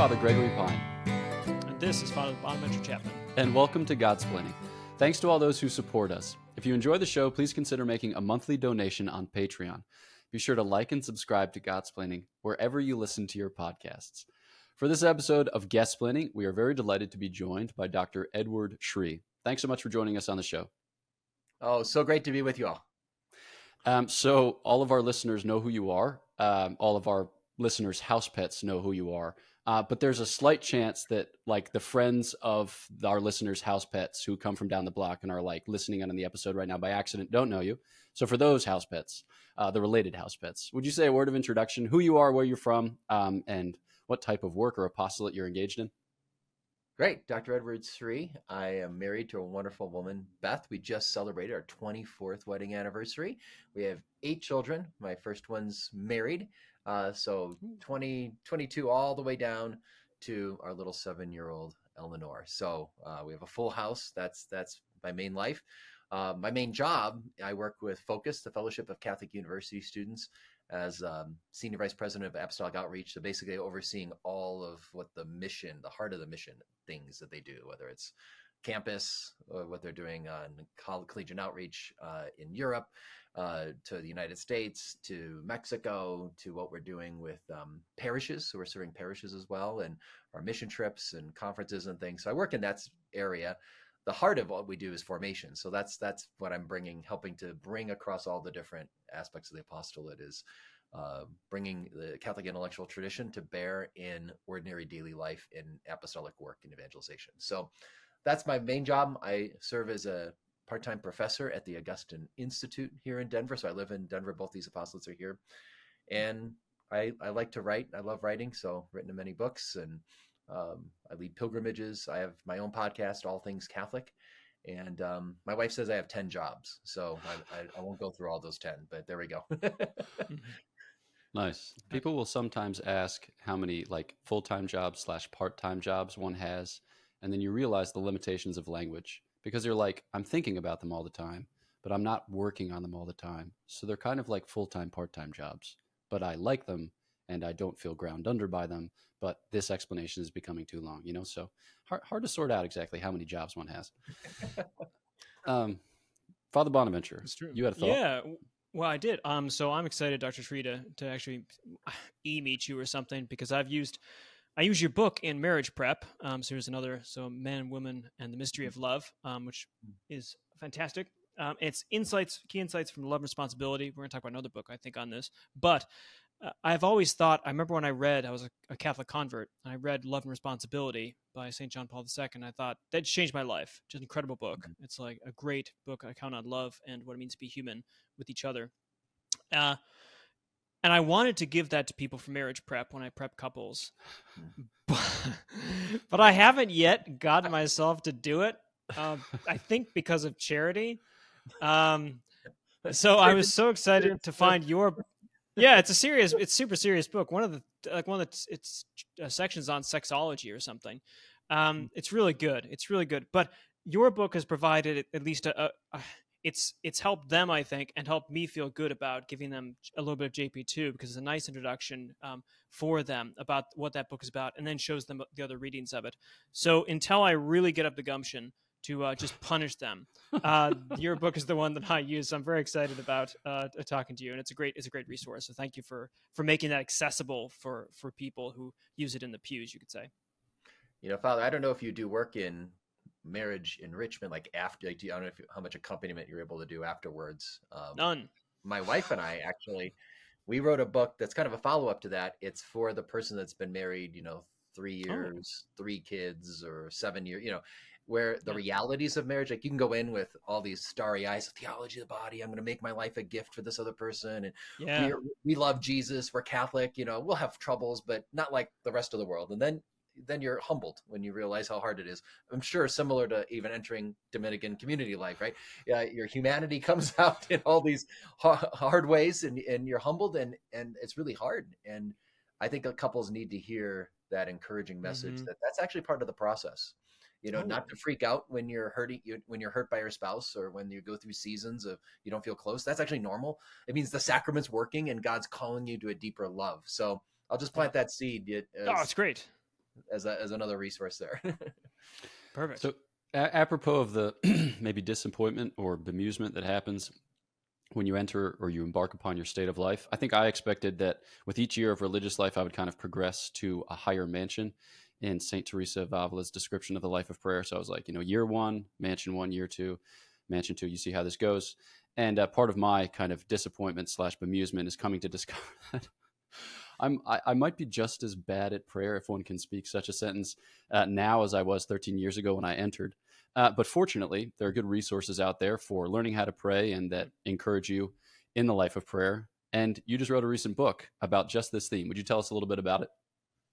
Father Gregory Pine. And this is Father Bonaventure Chapman. And welcome to Godsplaining. Thanks to all those who support us. If you enjoy the show, please consider making a monthly donation on Patreon. Be sure to like and subscribe to Godsplaining wherever you listen to your podcasts. For this episode of Guestsplaining, we are very delighted to be joined by Dr. Edward Sri. Thanks so much for joining us on the show. Oh, so great to be with you all. Um, so, all of our listeners know who you are. Um, all of our listeners' house pets know who you are. Uh, but there's a slight chance that, like, the friends of our listeners' house pets who come from down the block and are like listening on the episode right now by accident don't know you. So, for those house pets, uh, the related house pets, would you say a word of introduction, who you are, where you're from, um, and what type of work or apostolate you're engaged in? Great. Dr. Edward Sri. I am married to a wonderful woman, Beth. We just celebrated our 24th wedding anniversary. We have eight children. My first one's married. Uh, so 20, 22 all the way down to our little seven year old Eleanor. So uh, we have a full house. That's that's my main life. Uh, my main job, I work with Focus, the Fellowship of Catholic University Students, as um, senior vice president of apostolic outreach. So basically, overseeing all of what the mission, the heart of the mission things that they do, whether it's campus or what they're doing on collegiate outreach uh, in Europe, uh, to the United States, to Mexico, to what we're doing with um, parishes. So we're serving parishes as well, and our mission trips and conferences and things. So I work in that area. The heart of what we do is formation. So that's that's what I'm bringing, helping to bring across all the different aspects of the apostolate is uh, bringing the Catholic intellectual tradition to bear in ordinary daily life in apostolic work and evangelization. So that's my main job. I serve as a part-time professor at the Augustine Institute here in Denver. So I live in Denver. Both these apostles are here, and I, I like to write. I love writing, so I've written many books, and um, I lead pilgrimages. I have my own podcast, All Things Catholic, and um, my wife says I have ten jobs, so I, I, I, won't go through all those ten, but there we go. Nice. People will sometimes ask how many like full time jobs slash part time jobs one has, and then you realize the limitations of language because you're like, I'm thinking about them all the time, but I'm not working on them all the time. So they're kind of like full time, part time jobs, but I like them and I don't feel ground under by them. But this explanation is becoming too long, you know? So hard, hard to sort out exactly how many jobs one has. um, Father Bonaventure, you had a thought? Yeah. Well, I did. Um, so I'm excited, Dr. Sri, to, to actually e meet you or something because I've used I use your book in marriage prep. Um, so here's another. So man, woman, and the mystery of love, um, which is fantastic. Um, it's insights, key insights from love and responsibility. We're going to talk about another book, I think, on this. But uh, I've always thought. I remember when I read. I was a, a Catholic convert, and I read Love and Responsibility by Saint John Paul II. I thought that changed my life. Just an incredible book. Mm-hmm. It's like a great book. I count on love and what it means to be human with each other. Uh, and I wanted to give that to people for marriage prep when I prep couples, but, but I haven't yet gotten myself to do it. Um, I think because of charity. Um, so I was so excited to find your. Yeah, it's a serious, it's super serious book. One of the like one of the it's uh, sections on sexology or something. Um, it's really good. It's really good. But your book has provided at least a, a, a it's it's helped them, I think, and helped me feel good about giving them a little bit of JP two because it's a nice introduction um, for them about what that book is about, and then shows them the other readings of it. So until I really get up the gumption to uh, just punish them, uh, your book is the one that I use. So I'm very excited about uh, talking to you, and it's a great it's a great resource. So thank you for for making that accessible for for people who use it in the pews. You could say. You know, Father, I don't know if you do work in marriage enrichment like after like, i don't know if, how much accompaniment you're able to do afterwards um, none my wife and i actually we wrote a book that's kind of a follow-up to that it's for the person that's been married you know three years oh. three kids or seven years you know where the yeah. realities of marriage like you can go in with all these starry eyes of theology of the body i'm going to make my life a gift for this other person and yeah. we love jesus we're catholic you know we'll have troubles but not like the rest of the world and then then you're humbled when you realize how hard it is. I'm sure similar to even entering Dominican community life, right? Yeah, your humanity comes out in all these hard ways, and and you're humbled, and and it's really hard. And I think couples need to hear that encouraging message mm-hmm. that that's actually part of the process. You know, oh. not to freak out when you're hurting when you're hurt by your spouse or when you go through seasons of you don't feel close. That's actually normal. It means the sacrament's working and God's calling you to a deeper love. So I'll just plant that seed. As, oh, it's great as a, as another resource there. Perfect. So, a- apropos of the maybe disappointment or bemusement that happens when you enter or you embark upon your state of life, I think I expected that with each year of religious life, I would kind of progress to a higher mansion in St. Teresa of Avila's description of the life of prayer. So I was like, you know, year one, mansion one, year two, mansion two, you see how this goes. And uh, part of my kind of disappointment slash bemusement is coming to discover that I'm, I, I, might be just as bad at prayer, if one can speak such a sentence, uh, now as I was 13 years ago when I entered. Uh, but fortunately, there are good resources out there for learning how to pray and that encourage you in the life of prayer. And you just wrote a recent book about just this theme. Would you tell us a little bit about it?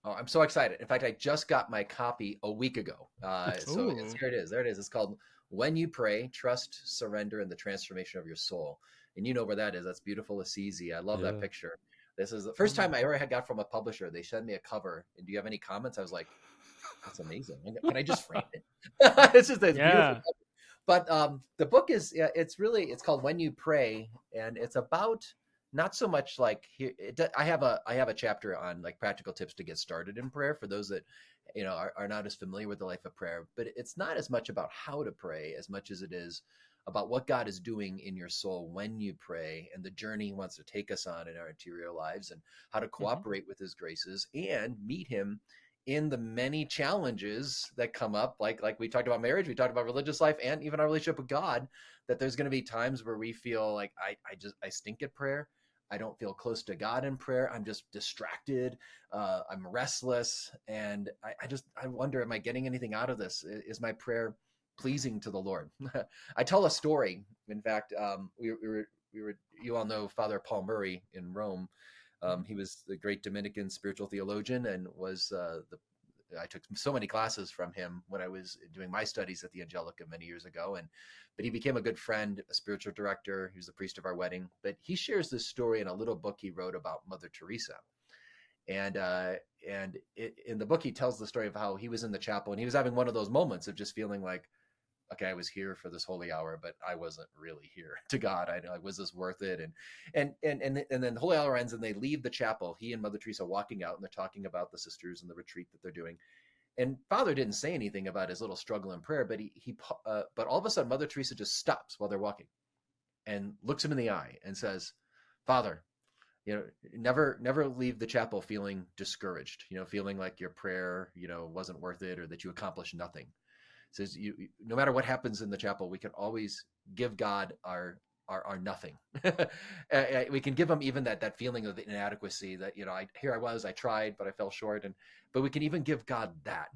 Oh, I'm so excited. In fact, I just got my copy a week ago. Uh, so here it is. There it is. It's called When You Pray Trust, Surrender, and the Transformation of Your Soul. And you know where that is. That's beautiful Assisi. I love yeah. that picture. This is the first time I ever had got from a publisher. They sent me a cover. And do you have any comments? I was like, that's amazing. Can I just frame it? it's just a yeah. But um, the book is yeah, it's really it's called When You Pray, and it's about not so much like here. It, I have a I have a chapter on like practical tips to get started in prayer for those that you know are, are not as familiar with the life of prayer. But it's not as much about how to pray as much as it is about what God is doing in your soul when you pray and the journey He wants to take us on in our interior lives and how to mm-hmm. cooperate mm-hmm. with His graces and meet Him in the many challenges that come up like like we talked about marriage we talked about religious life and even our relationship with god that there's going to be times where we feel like i i just i stink at prayer i don't feel close to god in prayer i'm just distracted uh, i'm restless and I, I just i wonder am i getting anything out of this is my prayer pleasing to the lord i tell a story in fact um, we, we were we were you all know father paul murray in rome um, he was the great Dominican spiritual theologian and was uh, the I took so many classes from him when I was doing my studies at the Angelicum many years ago. And but he became a good friend, a spiritual director. He was the priest of our wedding. But he shares this story in a little book he wrote about Mother Teresa. And uh, and it, in the book, he tells the story of how he was in the chapel and he was having one of those moments of just feeling like, okay, I was here for this holy hour, but I wasn't really here to God. I know, was this worth it? And, and, and, and, and then the holy hour ends and they leave the chapel. He and Mother Teresa walking out and they're talking about the sisters and the retreat that they're doing. And Father didn't say anything about his little struggle in prayer, but he, he, uh, but all of a sudden Mother Teresa just stops while they're walking and looks him in the eye and says, Father, you know, never, never leave the chapel feeling discouraged, you know, feeling like your prayer, you know, wasn't worth it or that you accomplished nothing says you no matter what happens in the chapel we can always give god our our, our nothing. We can give him even that that feeling of inadequacy that you know i here i was i tried but i fell short and but we can even give god that.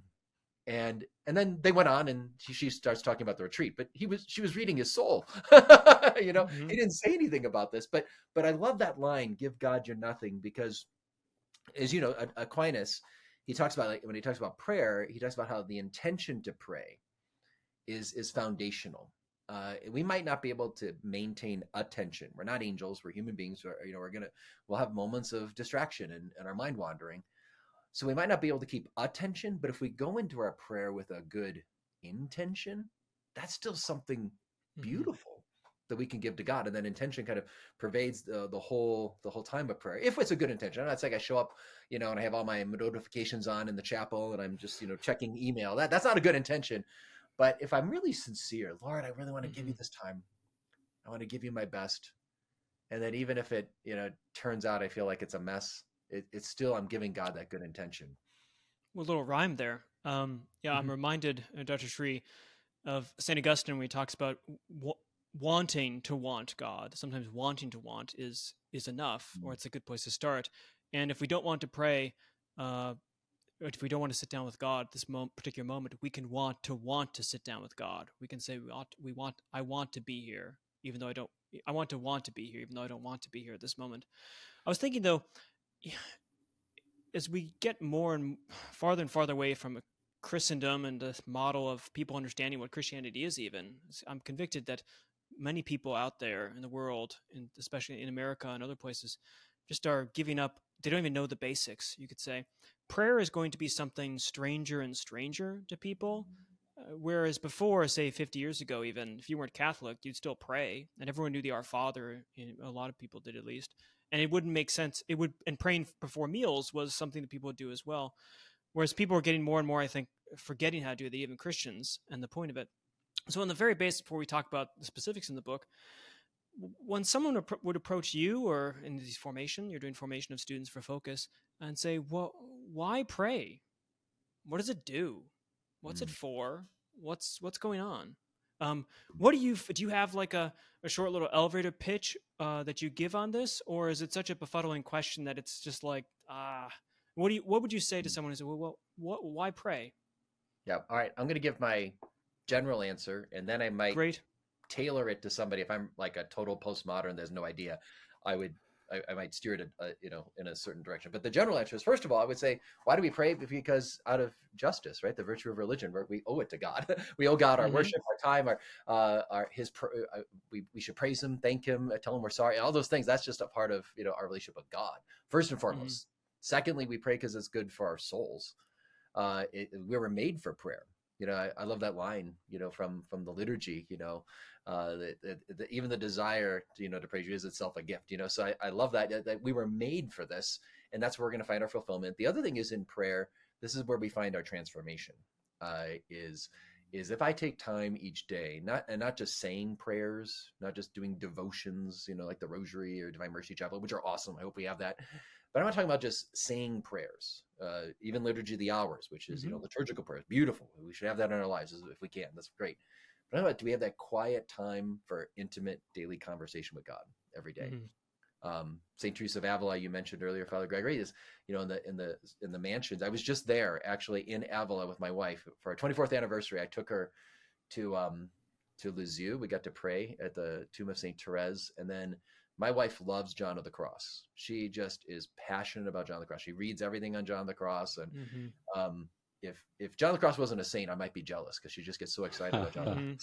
And and then they went on and she, she starts talking about the retreat but he was she was reading his soul you know? Mm-hmm. he didn't say anything about this but but i love that line give god your nothing because as you know aquinas he talks about like when he talks about prayer he talks about how the intention to pray is is foundational. Uh, we might not be able to maintain attention. We're not angels. We're human beings. We're, you know, we're gonna we'll have moments of distraction and, and our mind wandering. So we might not be able to keep attention. But if we go into our prayer with a good intention, that's still something mm-hmm. That we can give to God, and then intention kind of pervades the, the whole the whole time of prayer. If it's a good intention, it's like I show up, you know, and I have all my notifications on in the chapel, and I'm just you know checking email. That that's not a good intention. But if I'm really sincere, Lord, I really want to mm-hmm. give you mm-hmm. this time. I want to give you my best. And then even if it, you know, turns out I feel like it's a mess, it, it's still I'm giving God that good intention. Well, a little rhyme there. Um, yeah, mm-hmm. I'm reminded, uh, Dr. Sri, of Saint Augustine when he talks about wanting to want God. Sometimes wanting to want is is enough, or it's a good place to start. And if we don't want to pray, uh, if we don't want to sit down with God this particular moment, we can want to want to sit down with God. We can say we ought, we want I want to be here, even though I don't. I want to want to be here, even though I don't want to be here at this moment. I was thinking though, as we get more and farther and farther away from Christendom and the model of people understanding what Christianity is, even I'm convicted that many people out there in the world, and especially in America and other places, just are giving up. They don't even know the basics. You could say prayer is going to be something stranger and stranger to people. Uh, whereas before, say 50 years ago, even if you weren't Catholic, you'd still pray, and everyone knew the Our Father. A lot of people did at least, and it wouldn't make sense. It would, and praying before meals was something that people would do as well. whereas people are getting more and more, I think, forgetting how to do it, even Christians, and the point of it. So, on the very base, before we talk about the specifics in the book, when someone would approach you or in these formation, you're doing formation of students for focus, and say, "Well, why pray? What does it do? What's mm. it for? What's what's going on?" Um, what do you do? You have like a, a short little elevator pitch uh, that you give on this, or is it such a befuddling question that it's just like, ah, what do you? What would you say to mm. someone who says, "Well, well what? Why pray?" Yeah. All right. I'm going to give my general answer, and then I might Great. tailor it to somebody. If I'm like a total postmodern, there's no idea. I would I, I, might steer it, a, a, you know, in a certain direction. But the general answer is, first of all, I would say, why do we pray? Because out of justice, right? The virtue of religion, where we owe it to God. we owe God our mm-hmm. worship, our time, our, uh, our His. Uh, we we should praise Him, thank Him, uh, tell Him we're sorry. All those things. That's just a part of you know our relationship with God. First and mm-hmm. foremost. Mm-hmm. Secondly, we pray because it's good for our souls. Uh, it, we were made for prayer you know I, I, love that line you know from from the liturgy you know uh the, the, even the desire to, you know to praise you is itself a gift you know so i, I love that that we were made for this and that's where we're going to find our fulfillment. The other thing is in prayer this is where we find our transformation uh is is if i take time each day not and not just saying prayers not just doing devotions you know like the rosary or divine mercy chaplet which are awesome i hope we have that but I'm not talking about just saying prayers, uh, even liturgy of the hours, which is mm-hmm. you know liturgical prayers, beautiful. We should have that in our lives if we can. That's great. But I'm about do we have that quiet time for intimate daily conversation with God every day? Mm-hmm. Um, Saint Teresa of Avila, you mentioned earlier, Father Gregory is you know in the in the in the mansions. I was just there actually in Avila with my wife for our 24th anniversary. I took her to um, to Lisieux. We got to pray at the tomb of Saint Therese, and then my wife loves John of the Cross. She just is passionate about John of the Cross. She reads everything on John of the Cross, and mm-hmm. um, if if John of the Cross wasn't a saint, I might be jealous because she just gets so excited about John. Mm-hmm.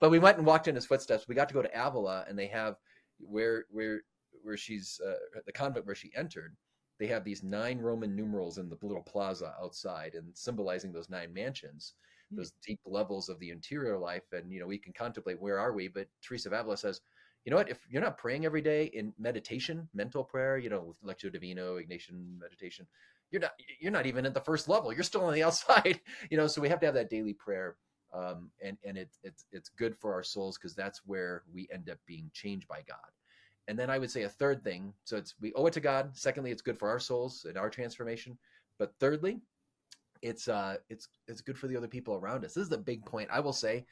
But we went and walked in his footsteps. We got to go to Avila, and they have where where where she's uh, the convent where she entered. They have these nine Roman numerals in the little plaza outside, and symbolizing those nine mansions, mm-hmm. those deep levels of the interior life. And you know, we can contemplate where are we. But Teresa of Avila says you know what? If you're not praying every day in meditation, mental prayer, you know, Lectio Divina, Ignatian meditation, you're not you're not even at the first level. You're still on the outside, you know. So we have to have that daily prayer, um, and and it, it's it's good for our souls because that's where we end up being changed by God. And then I would say a third thing. So it's we owe it to God. Secondly, it's good for our souls and our transformation. But thirdly, it's uh it's it's good for the other people around us. This is the big point. I will say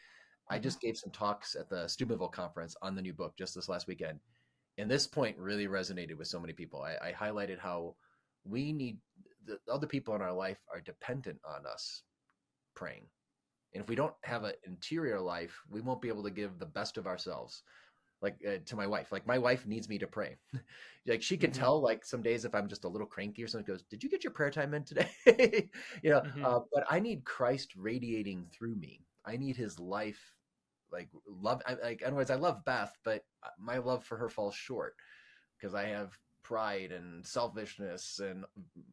I mm-hmm. just gave some talks at the Steubenville conference on the new book just this last weekend. And this point really resonated with so many people. I, I highlighted how we need the other people in our life are dependent on us praying. And if we don't have an interior life, we won't be able to give the best of ourselves. Like uh, to my wife, like my wife needs me to pray. like she can mm-hmm. tell, like some days if I'm just a little cranky or something, goes, "Did you get your prayer time in today?" you know. Mm-hmm. Uh, but I need Christ radiating through me. I need His life like love I, like words i love beth but my love for her falls short because i have pride and selfishness and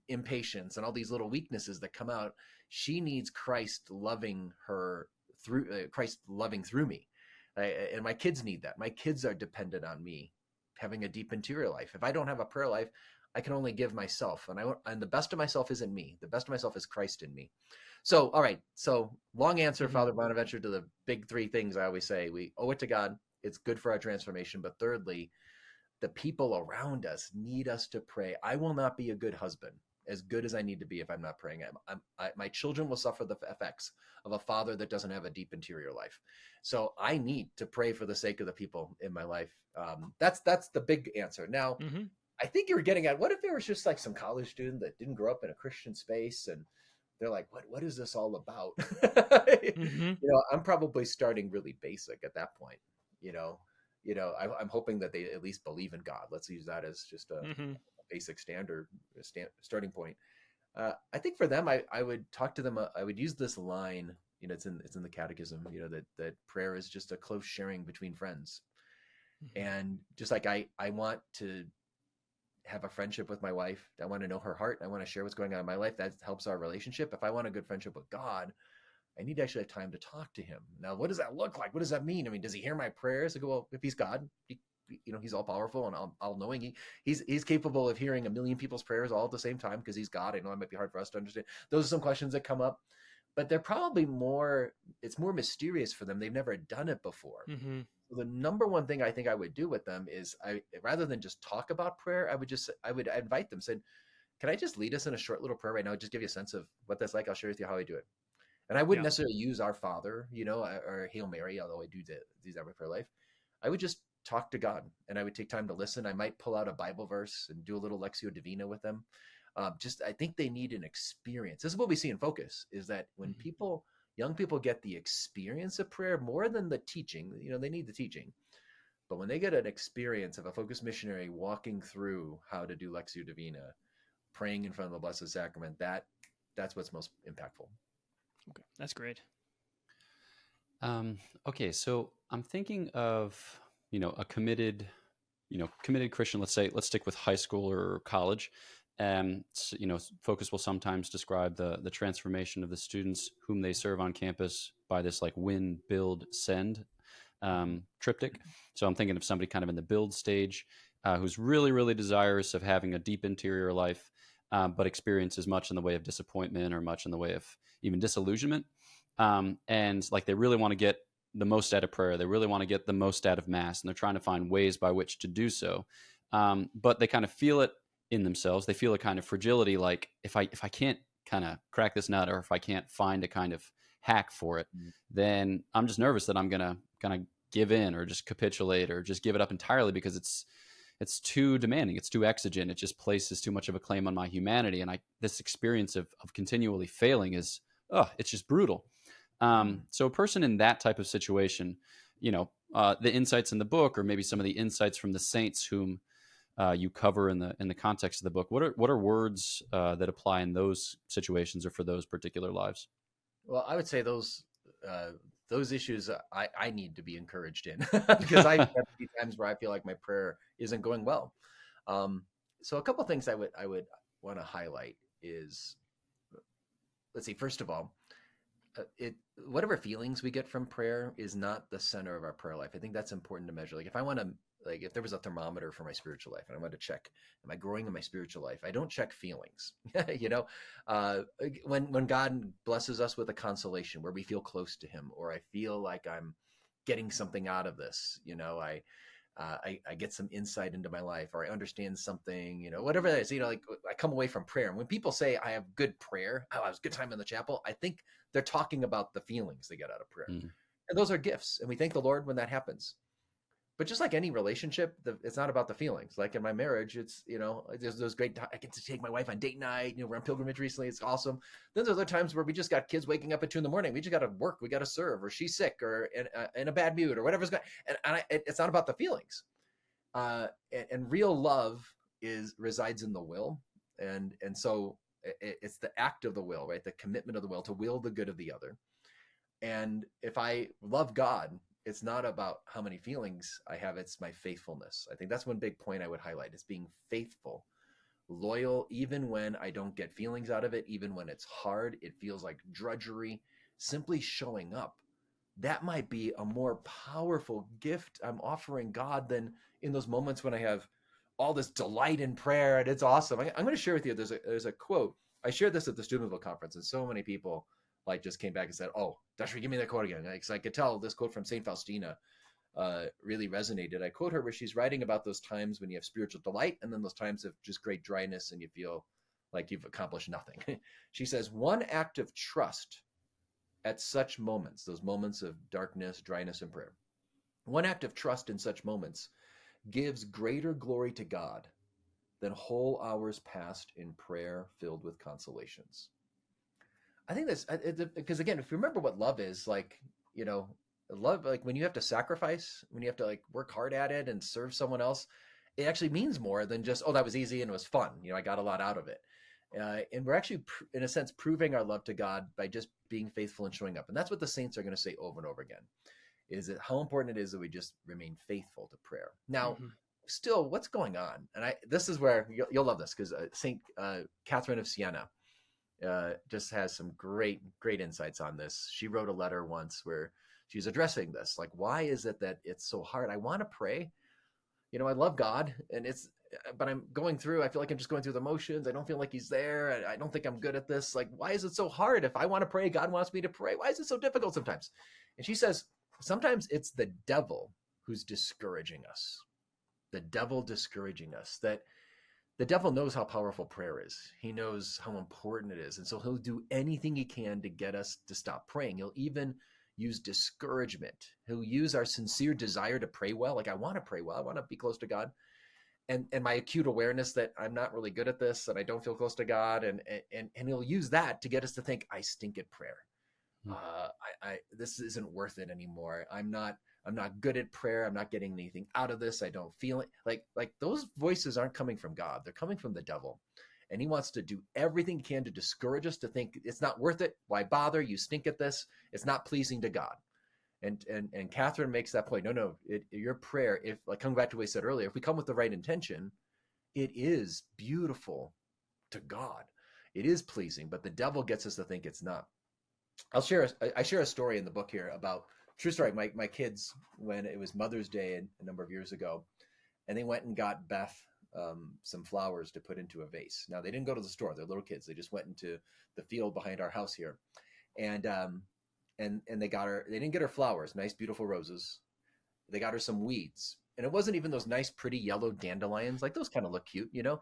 impatience and all these little weaknesses that come out. She needs christ loving her through uh, christ loving through me. I, and my kids need that. My kids are dependent on me having a deep interior life. If i don't have a prayer life i can only give myself and i and the best of myself isn't me. The best of myself is christ in me so, all right. So, long answer, mm-hmm. Father Bonaventure, to the big three things I always say. We owe it to God. It's good for our transformation. But thirdly, the people around us need us to pray. I will not be a good husband, as good as I need to be, if I'm not praying. I'm, I'm, I, my children will suffer the effects of a father that doesn't have a deep interior life. So I need to pray for the sake of the people in my life. Um, that's that's the big answer. Now, mm-hmm. I think you were getting at what if there was just like some college student that didn't grow up in a Christian space and they're like, what what is this all about? mm-hmm. You know, I'm probably starting really basic at that point. You know, you know, I, am hoping that they at least believe in God. Let's use that as just a, mm-hmm. a basic standard stand, starting point. Uh, I think for them, I, I would talk to them. Uh, I would use this line. You know, it's in it's in the Catechism. You know that that prayer is just a close sharing between friends, mm-hmm. and just like I I want to have a friendship with my wife. I want to know her heart. I want to share what's going on in my life. That helps our relationship. If I want a good friendship with God, I need to actually have time to talk to him. Now, what does that look like? What does that mean? I mean, does he hear my prayers? I go, well, if he's God, he you know he's all powerful and all, all knowing. He he's he's capable of hearing a million people's prayers all at the same time because he's God. I know it might be hard for us to understand. Those are some questions that come up, but they're probably more. It's more mysterious for them. They've never done it before. Mm-hmm. So the number one thing I think I would do with them is I rather than just talk about prayer, I would just I would invite them. Said, can I just lead us in a short little prayer right now? Just give you a sense of what that's like. I'll share with you how I do it. And I wouldn't Yeah. necessarily use Our Father, you know, or Hail Mary, although I do th- these every prayer life. I would just talk to God, and I would take time to listen. I might pull out a Bible verse and do a little Lectio Divina with them. Um, just I think they need an experience. This is what we see in Focus: is that when Mhm. people, young people, get the experience of prayer more than the teaching. You know, they need the teaching, but when they get an experience of a Focus missionary walking through how to do Lectio Divina, praying in front of the Blessed Sacrament, that that's what's most impactful. Okay, that's great. Um, okay, so I'm thinking of you know a committed, you know, committed Christian. Let's say let's stick with high school or college. Um, you know, focus will sometimes describe the the transformation of the students whom they serve on campus by this like win, build, send um, triptych. So I'm thinking of somebody kind of in the build stage uh, who's really, really desirous of having a deep interior life, um, but experiences much in the way of disappointment or much in the way of even disillusionment. Um, and like they really want to get the most out of prayer. They really want to get the most out of mass and they're trying to find ways by which to do so. Um, but they kind of feel it in themselves they feel a kind of fragility like if i if i can't kind of crack this nut or if i can't find a kind of hack for it Mm. then i'm just nervous that i'm gonna kind of give in or just capitulate or just give it up entirely because it's it's too demanding it's too exigent it just places too much of a claim on my humanity and i this experience of, of continually failing is oh it's just brutal um, so a person in that type of situation you know uh, the insights in the book or maybe some of the insights from the saints whom uh, you cover in the in the context of the book what are what are words uh, that apply in those situations or for those particular lives Well, I would say those uh, those issues I, I need to be encouraged in because I've times where I feel like my prayer isn't going well. Um, so a couple things I would I would want to highlight is let's see. First of all, uh, it whatever feelings we get from prayer is not the center of our prayer life. I think that's important to measure. Like if I want to like if there was a thermometer for my spiritual life and I wanted to check am I growing in my spiritual life? I don't check feelings. you know, uh, when when God blesses us with a consolation where we feel close to Him, or I feel like I'm getting something out of this, you know, I. Uh, I, I get some insight into my life, or I understand something, you know, whatever that is. You know, like I come away from prayer, and when people say I have good prayer, oh, I was a good time in the chapel, I think they're talking about the feelings they get out of prayer, Mm. and those are gifts, and we thank the Lord when that happens but just like any relationship the, it's not about the feelings. Like in my marriage it's you know there's those great i get to take my wife on date night you know we're on pilgrimage recently it's awesome. Then there's other times where we just got kids waking up at two in the morning we just got to work we got to serve or she's sick or in, uh, in a bad mood or whatever's going and, and I, it, it's not about the feelings. Uh and, and real love is resides in the will and and so it, it's the act of the will right? The commitment of the will to will the good of the other. And if i love god it's not about how many feelings I have, it's my faithfulness. I think that's one big point I would highlight is being faithful, loyal, even when I don't get feelings out of it, even when it's hard, it feels like drudgery, simply showing up. That might be a more powerful gift I'm offering God than in those moments when I have all this delight in prayer and it's awesome. I, am going to share with you. There's a there's a quote. I shared this at the Steubenville conference, and so many people like just came back and said, "Oh, Dr. give me that quote again." Because I could tell this quote from Saint Faustina uh, really resonated. I quote her where she's writing about those times when you have spiritual delight, and then those times of just great dryness, and you feel like you've accomplished nothing. she says, "One act of trust at such moments, those moments of darkness, dryness, and prayer, one act of trust in such moments gives greater glory to God." Than whole hours passed in prayer filled with consolations. I think that's because again, if you remember what love is, like you know, love like when you have to sacrifice, when you have to like work hard at it and serve someone else, it actually means more than just oh that was easy and it was fun. You know, I got a lot out of it. Uh, and we're actually, pr- in a sense, proving our love to God by just being faithful and showing up. And that's what the saints are going to say over and over again: is that how important it is that we just remain faithful to prayer. Now, Mhm. still, what's going on? And I, this is where you'll, you'll love this because uh, Saint uh, Catherine of Siena uh, just has some great, great insights on this. She wrote a letter once where she's addressing this, like, why is it that it's so hard? I want to pray, you know, I love God, and it's but I'm going through. I feel like I'm just going through the motions. I don't feel like He's there. I, I don't think I'm good at this. Like, why is it so hard? If I want to pray, God wants me to pray. Why is it so difficult sometimes? And she says, sometimes it's the devil who's discouraging us. The devil discouraging us. That the devil knows how powerful prayer is. He knows how important it is. And so he'll do anything he can to get us to stop praying. He'll even use discouragement. He'll use our sincere desire to pray well. Like, I want to pray well, I want to be close to God. And, and my acute awareness that I'm not really good at this and I don't feel close to God. And, and, and he'll use that to get us to think, I stink at prayer. Hmm. Uh, I, I, this isn't worth it anymore. I'm not, I'm not good at prayer. I'm not getting anything out of this. I don't feel it. Like like those voices aren't coming from God. They're coming from the devil. And he wants to do everything he can to discourage us to think it's not worth it. Why bother? You stink at this. It's not pleasing to God. And and and Catherine makes that point. No, no, it, your prayer, if like coming back to what we said earlier, if we come with the right intention, it is beautiful to God. It is pleasing, but the devil gets us to think it's not. I'll share. A, I share a story in the book here about true story. My my kids, when it was Mother's Day a number of years ago, and they went and got Beth um, some flowers to put into a vase. Now they didn't go to the store; they're little kids. They just went into the field behind our house here, and um, and and they got her. They didn't get her flowers, nice beautiful roses. They got her some weeds, and it wasn't even those nice, pretty yellow dandelions. Like those kind of look cute, you know.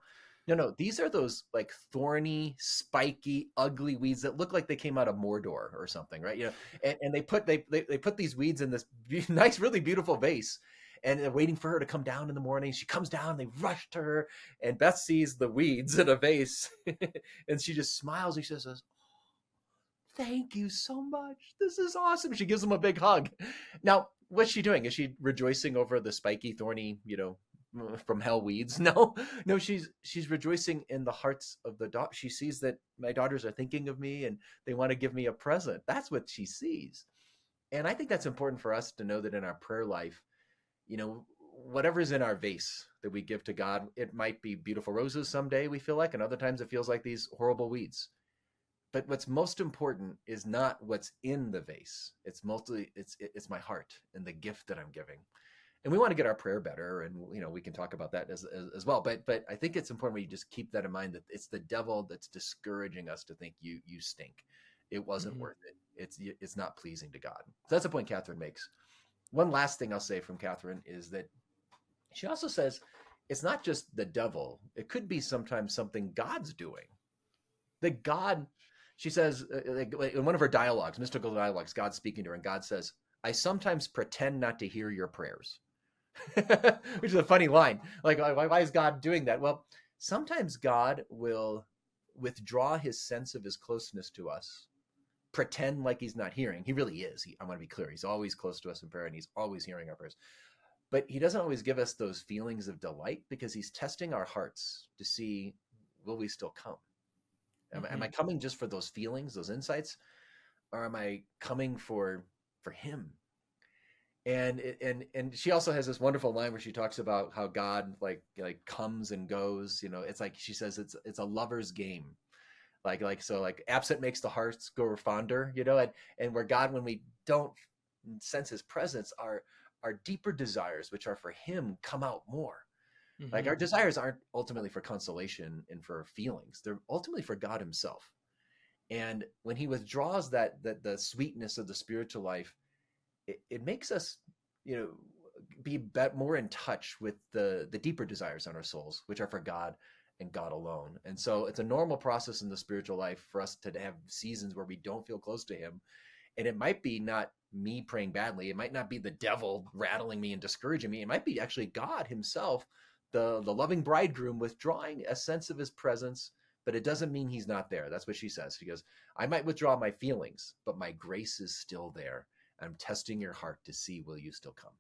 No, no, these are those like thorny, spiky, ugly weeds that look like they came out of Mordor or something, right? You know, and, and they put they, they they put these weeds in this nice, really beautiful vase, and they're waiting for her to come down in the morning. She comes down, they rush to her, and Beth sees the weeds in a vase, and she just smiles. And she says, oh, "Thank you so much. This is awesome." She gives them a big hug. Now, what's she doing? Is she rejoicing over the spiky, thorny, you know, from hell weeds. No no she's she's rejoicing in the hearts of the daughter she sees that my daughters are thinking of me and they want to give me a present. That's what she sees. And i think that's important for us to know that in our prayer life you know whatever's in our vase that we give to god it might be beautiful roses someday we feel like and other times it feels like these horrible weeds. But what's most important is not what's in the vase. It's mostly it's it's my heart and the gift that i'm giving and we want to get our prayer better and you know we can talk about that as, as, as, well but but i think it's important we just keep that in mind that it's the devil that's discouraging us to think you you stink. It wasn't mm-hmm. worth it. It's it's not pleasing to god. So that's a point catherine makes. One last thing i'll say from catherine is that she also says it's not just the devil. It could be sometimes something god's doing. That god she says uh, in one of her dialogues mystical dialogues god speaking to her and god says i sometimes pretend not to hear your prayers which is a funny line. Like, why, why is God doing that? Well, sometimes God will withdraw his sense of his closeness to us, pretend like he's not hearing. He really is. He, I want to be clear. He's always close to us in prayer and he's always hearing our prayers. But he doesn't always give us those feelings of delight because he's testing our hearts to see will we still come? Am, mm-hmm. am I mm-hmm. coming just for those feelings, those insights? Or am I coming for for him and and and she also has this wonderful line where she talks about how God like like comes and goes. You know, it's like she says it's it's a lover's game, like like so like absent makes the hearts grow fonder. You know, and and where God when we don't sense His presence, our our deeper desires, which are for Him, come out more. Mm-hmm. Like our mm-hmm. desires aren't ultimately for consolation and for feelings; they're ultimately for God Himself. And when He withdraws that that the sweetness of the spiritual life it, it makes us you know be more in touch with the the deeper desires on our souls which are for god and god alone. And so it's a normal process in the spiritual life for us to have seasons where we don't feel close to him. And it might be not me praying badly. It might not be the devil rattling me and discouraging me. It might be actually god himself the the loving bridegroom withdrawing a sense of his presence but it doesn't mean he's not there. That's what she says. She goes i might withdraw my feelings but my grace is still there I'm testing your heart to see will you still come.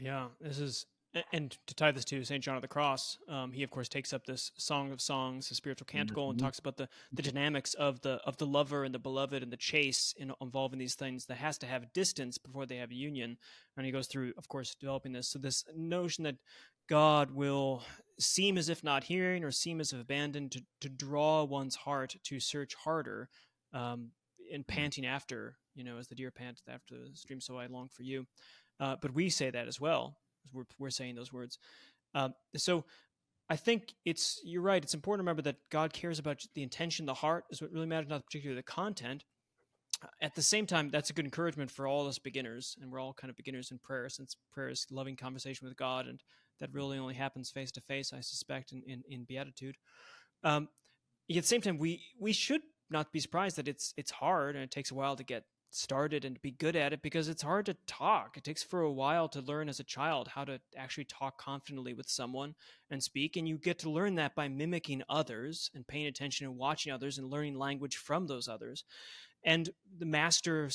Yeah, this is and to tie this to Saint John of the Cross, um, he of course takes up this Song of Songs, a spiritual canticle, mm-hmm. and talks about the the dynamics of the of the lover and the beloved and the chase in, involving these things that has to have distance before they have union. And he goes through, of course, developing this. So this notion that God will seem as if not hearing or seem as if abandoned to to draw one's heart to search harder, um, in panting after you know, as the deer pants after the stream, so I long for you. Uh, but we say that as well. we're, we're saying those words. Um, so I think it's you're right. It's important to remember that God cares about the intention, the heart is what really matters, not particularly the content. At the same time, that's a good encouragement for all of us beginners, and we're all kind of beginners in prayer, since prayer is loving conversation with God, and that really only happens face to face, I suspect, in in, in beatitude. Um, at the same time, we we should not be surprised that it's it's hard and it takes a while to get started and to be good at it because it's hard to talk. It takes for a while to learn as a child how to actually talk confidently with someone and speak. And you get to learn that by mimicking others and paying attention and watching others and learning language from those others. And the master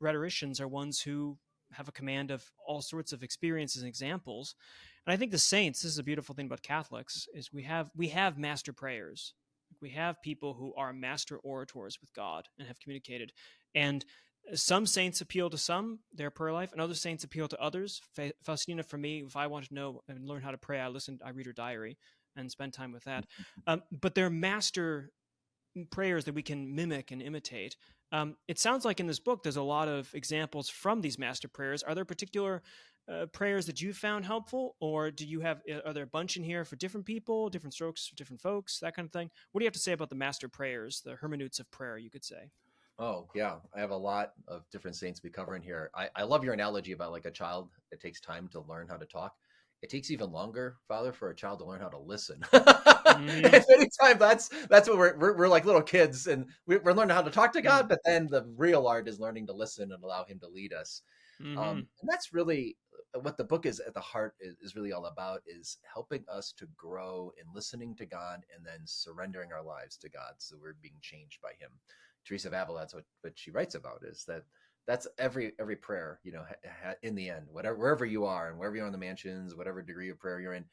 rhetoricians are ones who have a command of all sorts of experiences and examples. And I think the saints, this is a beautiful thing about Catholics, is we have we have master prayers. We have people who are master orators with God and have communicated. And some saints appeal to some their prayer life and other saints appeal to others. Faustina for me if i want to know and learn how to pray i listen i read her diary and spend time with that. Um, but they're master prayers that we can mimic and imitate um, it sounds like in this book there's a lot of examples from these master prayers are there particular uh, prayers that you found helpful or do you have are there a bunch in here for different people different strokes for different folks that kind of thing what do you have to say about the master prayers the hermeneutics of prayer you could say Oh yeah, I have a lot of different saints we cover in here. I, I love your analogy about like a child. It takes time to learn how to talk. It takes even longer, Father, for a child to learn how to listen. mm. anytime that's that's what we're, we're, we're like little kids, and we, are learning how to talk to God. Mm. But then the real art is learning to listen and allow Him to lead us. Mm-hmm. Um, and that's really uh, what the book is at the heart is, is really all about is helping us to grow in listening to God and then surrendering our lives to God, so we're being changed by Him. Teresa of Avila, that's what, what she writes about is that that's every every prayer, you know, ha, ha, in the end, whatever wherever you are and wherever you're in the mansions, whatever degree of prayer you're in,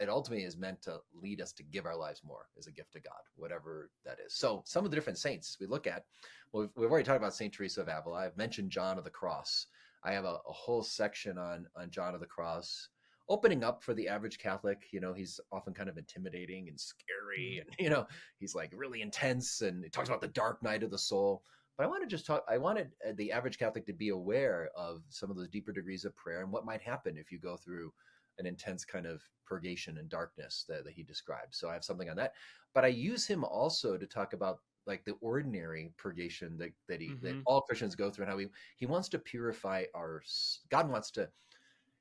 it ultimately is meant to lead us to give our lives more as a gift to God, whatever that is. So some of the different saints we look at, well, we've, we've already talked about Saint Teresa of Avila. I've mentioned John of the Cross. I have a, a whole section on on John of the Cross opening up for the average Catholic. You know, he's often kind of intimidating and scary, mm-hmm. and you know, he's like really intense, and he talks about the dark night of the soul. But I want to just talk. I wanted uh, the average Catholic to be aware of some of those deeper degrees of prayer and what might happen if you go through an intense kind of purgation and darkness that, that he describes. So I have something on that. But I use him also to talk about like the ordinary purgation that, that he mm-hmm. that all Christians go through and how he he wants to purify our God wants to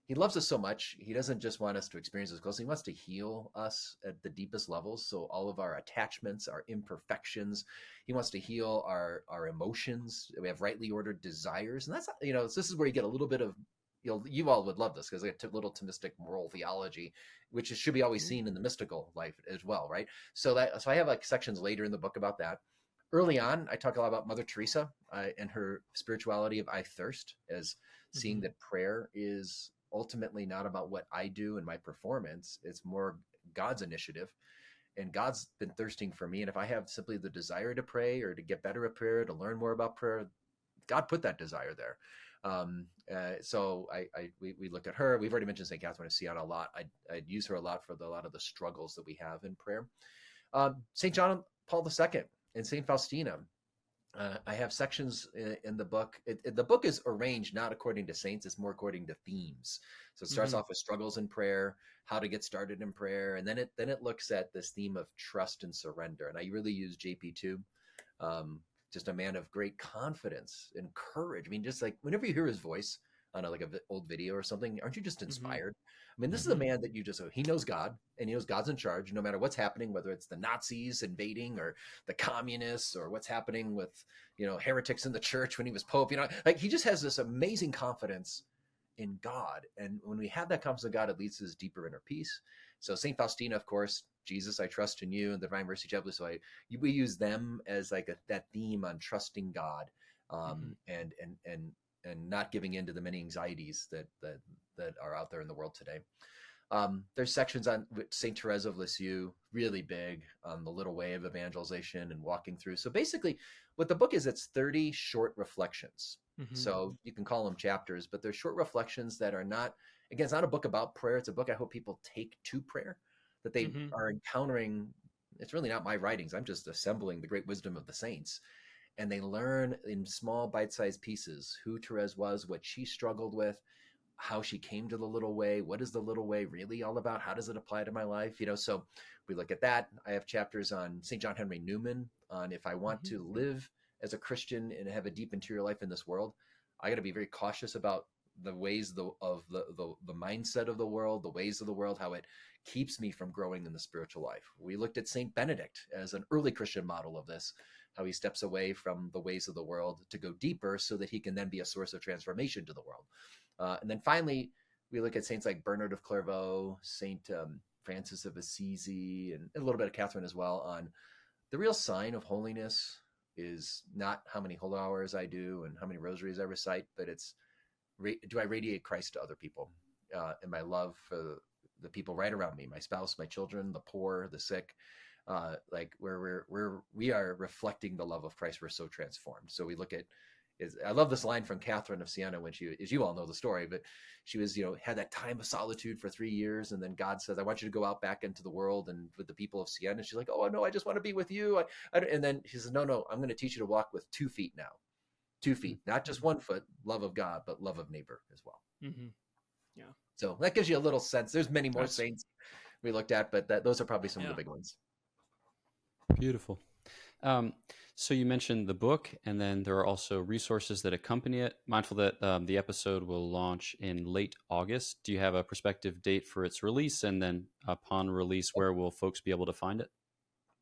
he loves us so much. He doesn't just want us to experience his close. He wants to heal us at the deepest levels. So all of our attachments, our imperfections, he wants to heal our our emotions. We have rightly ordered desires, and that's you know this is where you get a little bit of you know you all would love this because a little Thomistic moral theology, which should be always mm-hmm. seen in the mystical life as well, right? So that so I have like sections later in the book about that. Early on, I talk a lot about Mother Teresa uh, and her spirituality of I thirst as seeing mm-hmm. that prayer is ultimately not about what I do and my performance. It's more God's initiative. And God's been thirsting for me. And if I have simply the desire to pray or to get better at prayer, to learn more about prayer, God put that desire there. Um, uh, so I, I we, we, look at her. We've already mentioned St. Catherine of Siena a lot. I, I'd use her a lot for the, a lot of the struggles that we have in prayer. Um, St. John Paul II and St. Faustina uh, I have sections in, in the book. It, it, the book is arranged not according to saints; it's more according to themes. So it starts mm-hmm. off with struggles in prayer, how to get started in prayer, and then it then it looks at this theme of trust and surrender. And I really use JP two, um, just a man of great confidence and courage. I mean, just like whenever you hear his voice on a, like an old video or something, aren't you just mm-hmm. inspired? Mm-hmm. I mean, this mm-hmm. is a man that you just he knows God and he knows God's in charge no matter what's happening, whether it's the Nazis invading or the communists or what's happening with you know heretics in the church when he was pope. You know, like he just has this amazing confidence in God, and when we have that confidence in God, it leads to this deeper inner peace. So Saint Faustina, of course, Jesus, I trust in you, and the Divine Mercy Chaplet. So I we use them as like a, that theme on trusting God, um, mm-hmm. and and and and not giving in to the many anxieties that that that are out there in the world today. Um, there's sections on Saint Therese of Lisieux, really big on the little way of evangelization and walking through. So basically, what the book is, it's 30 short reflections. Mm-hmm. So you can call them chapters, but they're short reflections that are not. Again, it's not a book about prayer. It's a book I hope people take to prayer, that they mm-hmm. are encountering. It's really not my writings. I'm just assembling the great wisdom of the saints and they learn in small bite-sized pieces who Therese was, what she struggled with, how she came to the little way. What is the little way really all about? How does it apply to my life? You know, so we look at that. I have chapters on St. John Henry Newman on if I want mm-hmm. to live as a Christian and have a deep interior life in this world, I got to be very cautious about the ways of the, of the, the the mindset of the world, the ways of the world, how it keeps me from growing in the spiritual life. We looked at Saint Benedict as an early Christian model of this, how he steps away from the ways of the world to go deeper, so that he can then be a source of transformation to the world. Uh, and then finally, we look at saints like Bernard of Clairvaux, Saint um, Francis of Assisi, and a little bit of Catherine as well on the real sign of holiness is not how many holy hours I do and how many rosaries I recite, but it's do I radiate Christ to other people uh, and my love for the people right around me, my spouse, my children, the poor, the sick, uh, like where we're we're we are reflecting the love of Christ. We're so transformed. So we look at is I love this line from Catherine of Siena when she, as you all know the story, but she was, you know, had that time of solitude for three years, and then God says, "I want you to go out back into the world and with the people of Siena." And she's like, "Oh no, I just want to be with you." I, I and then she says, "No, no, I'm going to teach you to walk with two feet now, two feet, not just one foot, love of God, but love of neighbor as well." Mm-hmm. Yeah. So that gives you a little sense. There's many more That's... saints we looked at, but that, those are probably some yeah. of the big ones. Beautiful. Um, so you mentioned the book, and then there are also resources that accompany it. Mindful that um, the episode will launch in late August. Do you have a prospective date for its release? And then upon release, where will folks be able to find it?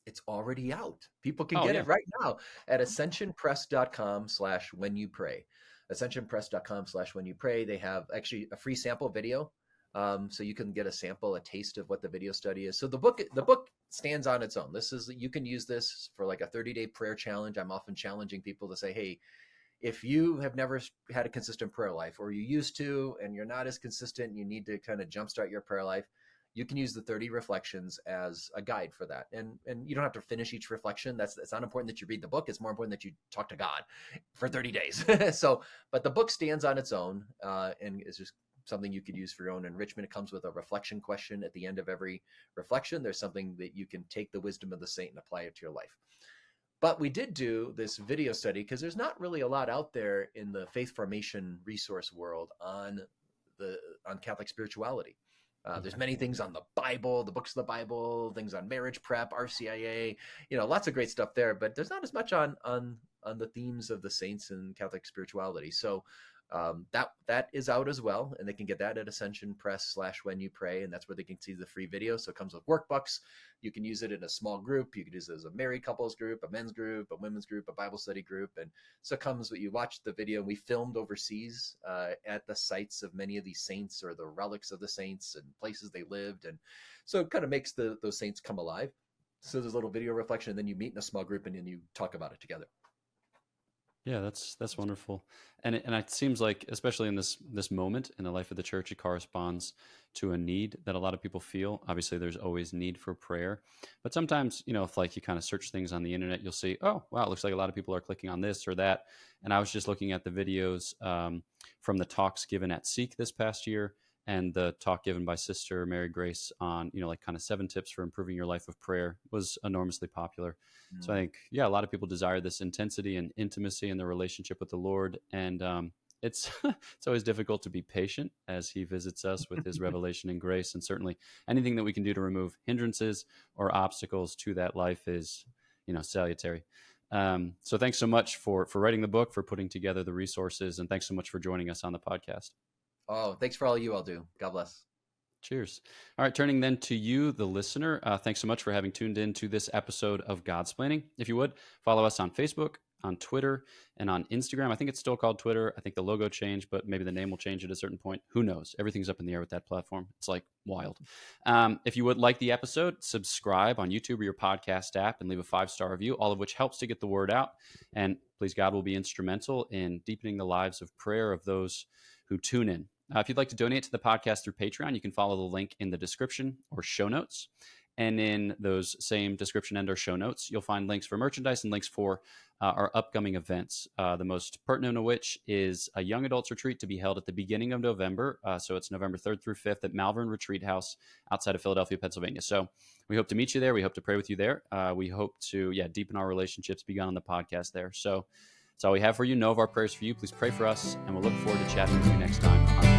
It's already out. People can oh, get yeah. it right now at ascensionpress.com slash when you pray. Ascensionpress.com slash when you pray. They have actually a free sample video um, so you can get a sample, a taste of what the video study is. So the book, the book stands on its own. This is you can use this for like a 30 day prayer challenge. I'm often challenging people to say, hey, if you have never had a consistent prayer life, or you used to, and you're not as consistent, you need to kind of jumpstart your prayer life. You can use the 30 reflections as a guide for that, and and you don't have to finish each reflection. That's it's not important that you read the book. It's more important that you talk to God for 30 days. so, but the book stands on its own, uh, and is just something you could use for your own enrichment. It comes with a reflection question at the end of every reflection. There's something that you can take the wisdom of the saint and apply it to your life. But we did do this video study because there's not really a lot out there in the faith formation resource world on the on Catholic spirituality. Uh, there's many things on the Bible, the books of the Bible, things on marriage prep, RCIA, you know, lots of great stuff there. But there's not as much on on on the themes of the saints and Catholic spirituality. So um, that that is out as well and they can get that at ascension press slash when you pray and that's where they can see the free video. So it comes with workbooks. You can use it in a small group. You can use it as a married couples group a men's group a women's group a bible study group and so it comes you watch the video and we filmed overseas uh, at the sites of many of these saints or the relics of the saints and places they lived and so it kind of makes the those saints come alive. So there's a little video reflection and then you meet in a small group and then you talk about it together yeah, that's that's wonderful, and it, and it seems like, especially in this this moment in the life of the church, it corresponds to a need that a lot of people feel. Obviously, there's always need for prayer, but sometimes, you know, if like you kind of search things on the internet, you'll see, oh, wow, it looks like a lot of people are clicking on this or that. And I was just looking at the videos um, from the talks given at Seek this past year, and the talk given by Sister Mary Grace on, you know, like kind of seven tips for improving your life of prayer was enormously popular. Mm-hmm. So I mm. think, yeah, a lot of people desire this intensity and intimacy in their relationship with the Lord, and um, it's it's always difficult to be patient as He visits us with His revelation and grace, and certainly anything that we can do to remove hindrances or obstacles to that life is, you know, salutary. Um, so thanks so much for for writing the book, for putting together the resources, and thanks so much for joining us on the podcast. Oh, thanks for all you all do. God bless. Cheers. All right, turning then to you, the listener. Uh, thanks so much for having tuned in to this episode of Godsplaining. If you would, follow us on Facebook, on Twitter, and on Instagram. I think it's still called Twitter. I think the logo changed, but maybe the name will change at a certain point. Who knows? Everything's up in the air with that platform. It's like wild. Um, if you would like the episode, subscribe on YouTube or your podcast app and leave a five star review, all of which helps to get the word out. And please, God will be instrumental in deepening the lives of prayer of those who tune in. Uh, if you'd like to donate to the podcast through Patreon, you can follow the link in the description or show notes. And in those same description and or show notes, you'll find links for merchandise and links for uh, our upcoming events. Uh, the most pertinent of which is a young adults retreat to be held at the beginning of November. Uh, so it's November 3rd through 5th at Malvern Retreat House outside of Philadelphia, Pennsylvania. So we hope to meet you there. We hope to pray with you there. Uh, we hope to, yeah, deepen our relationships begun on the podcast there. So that's all we have for you. Know of our prayers for you. Please pray for us, and we'll look forward to chatting with you next time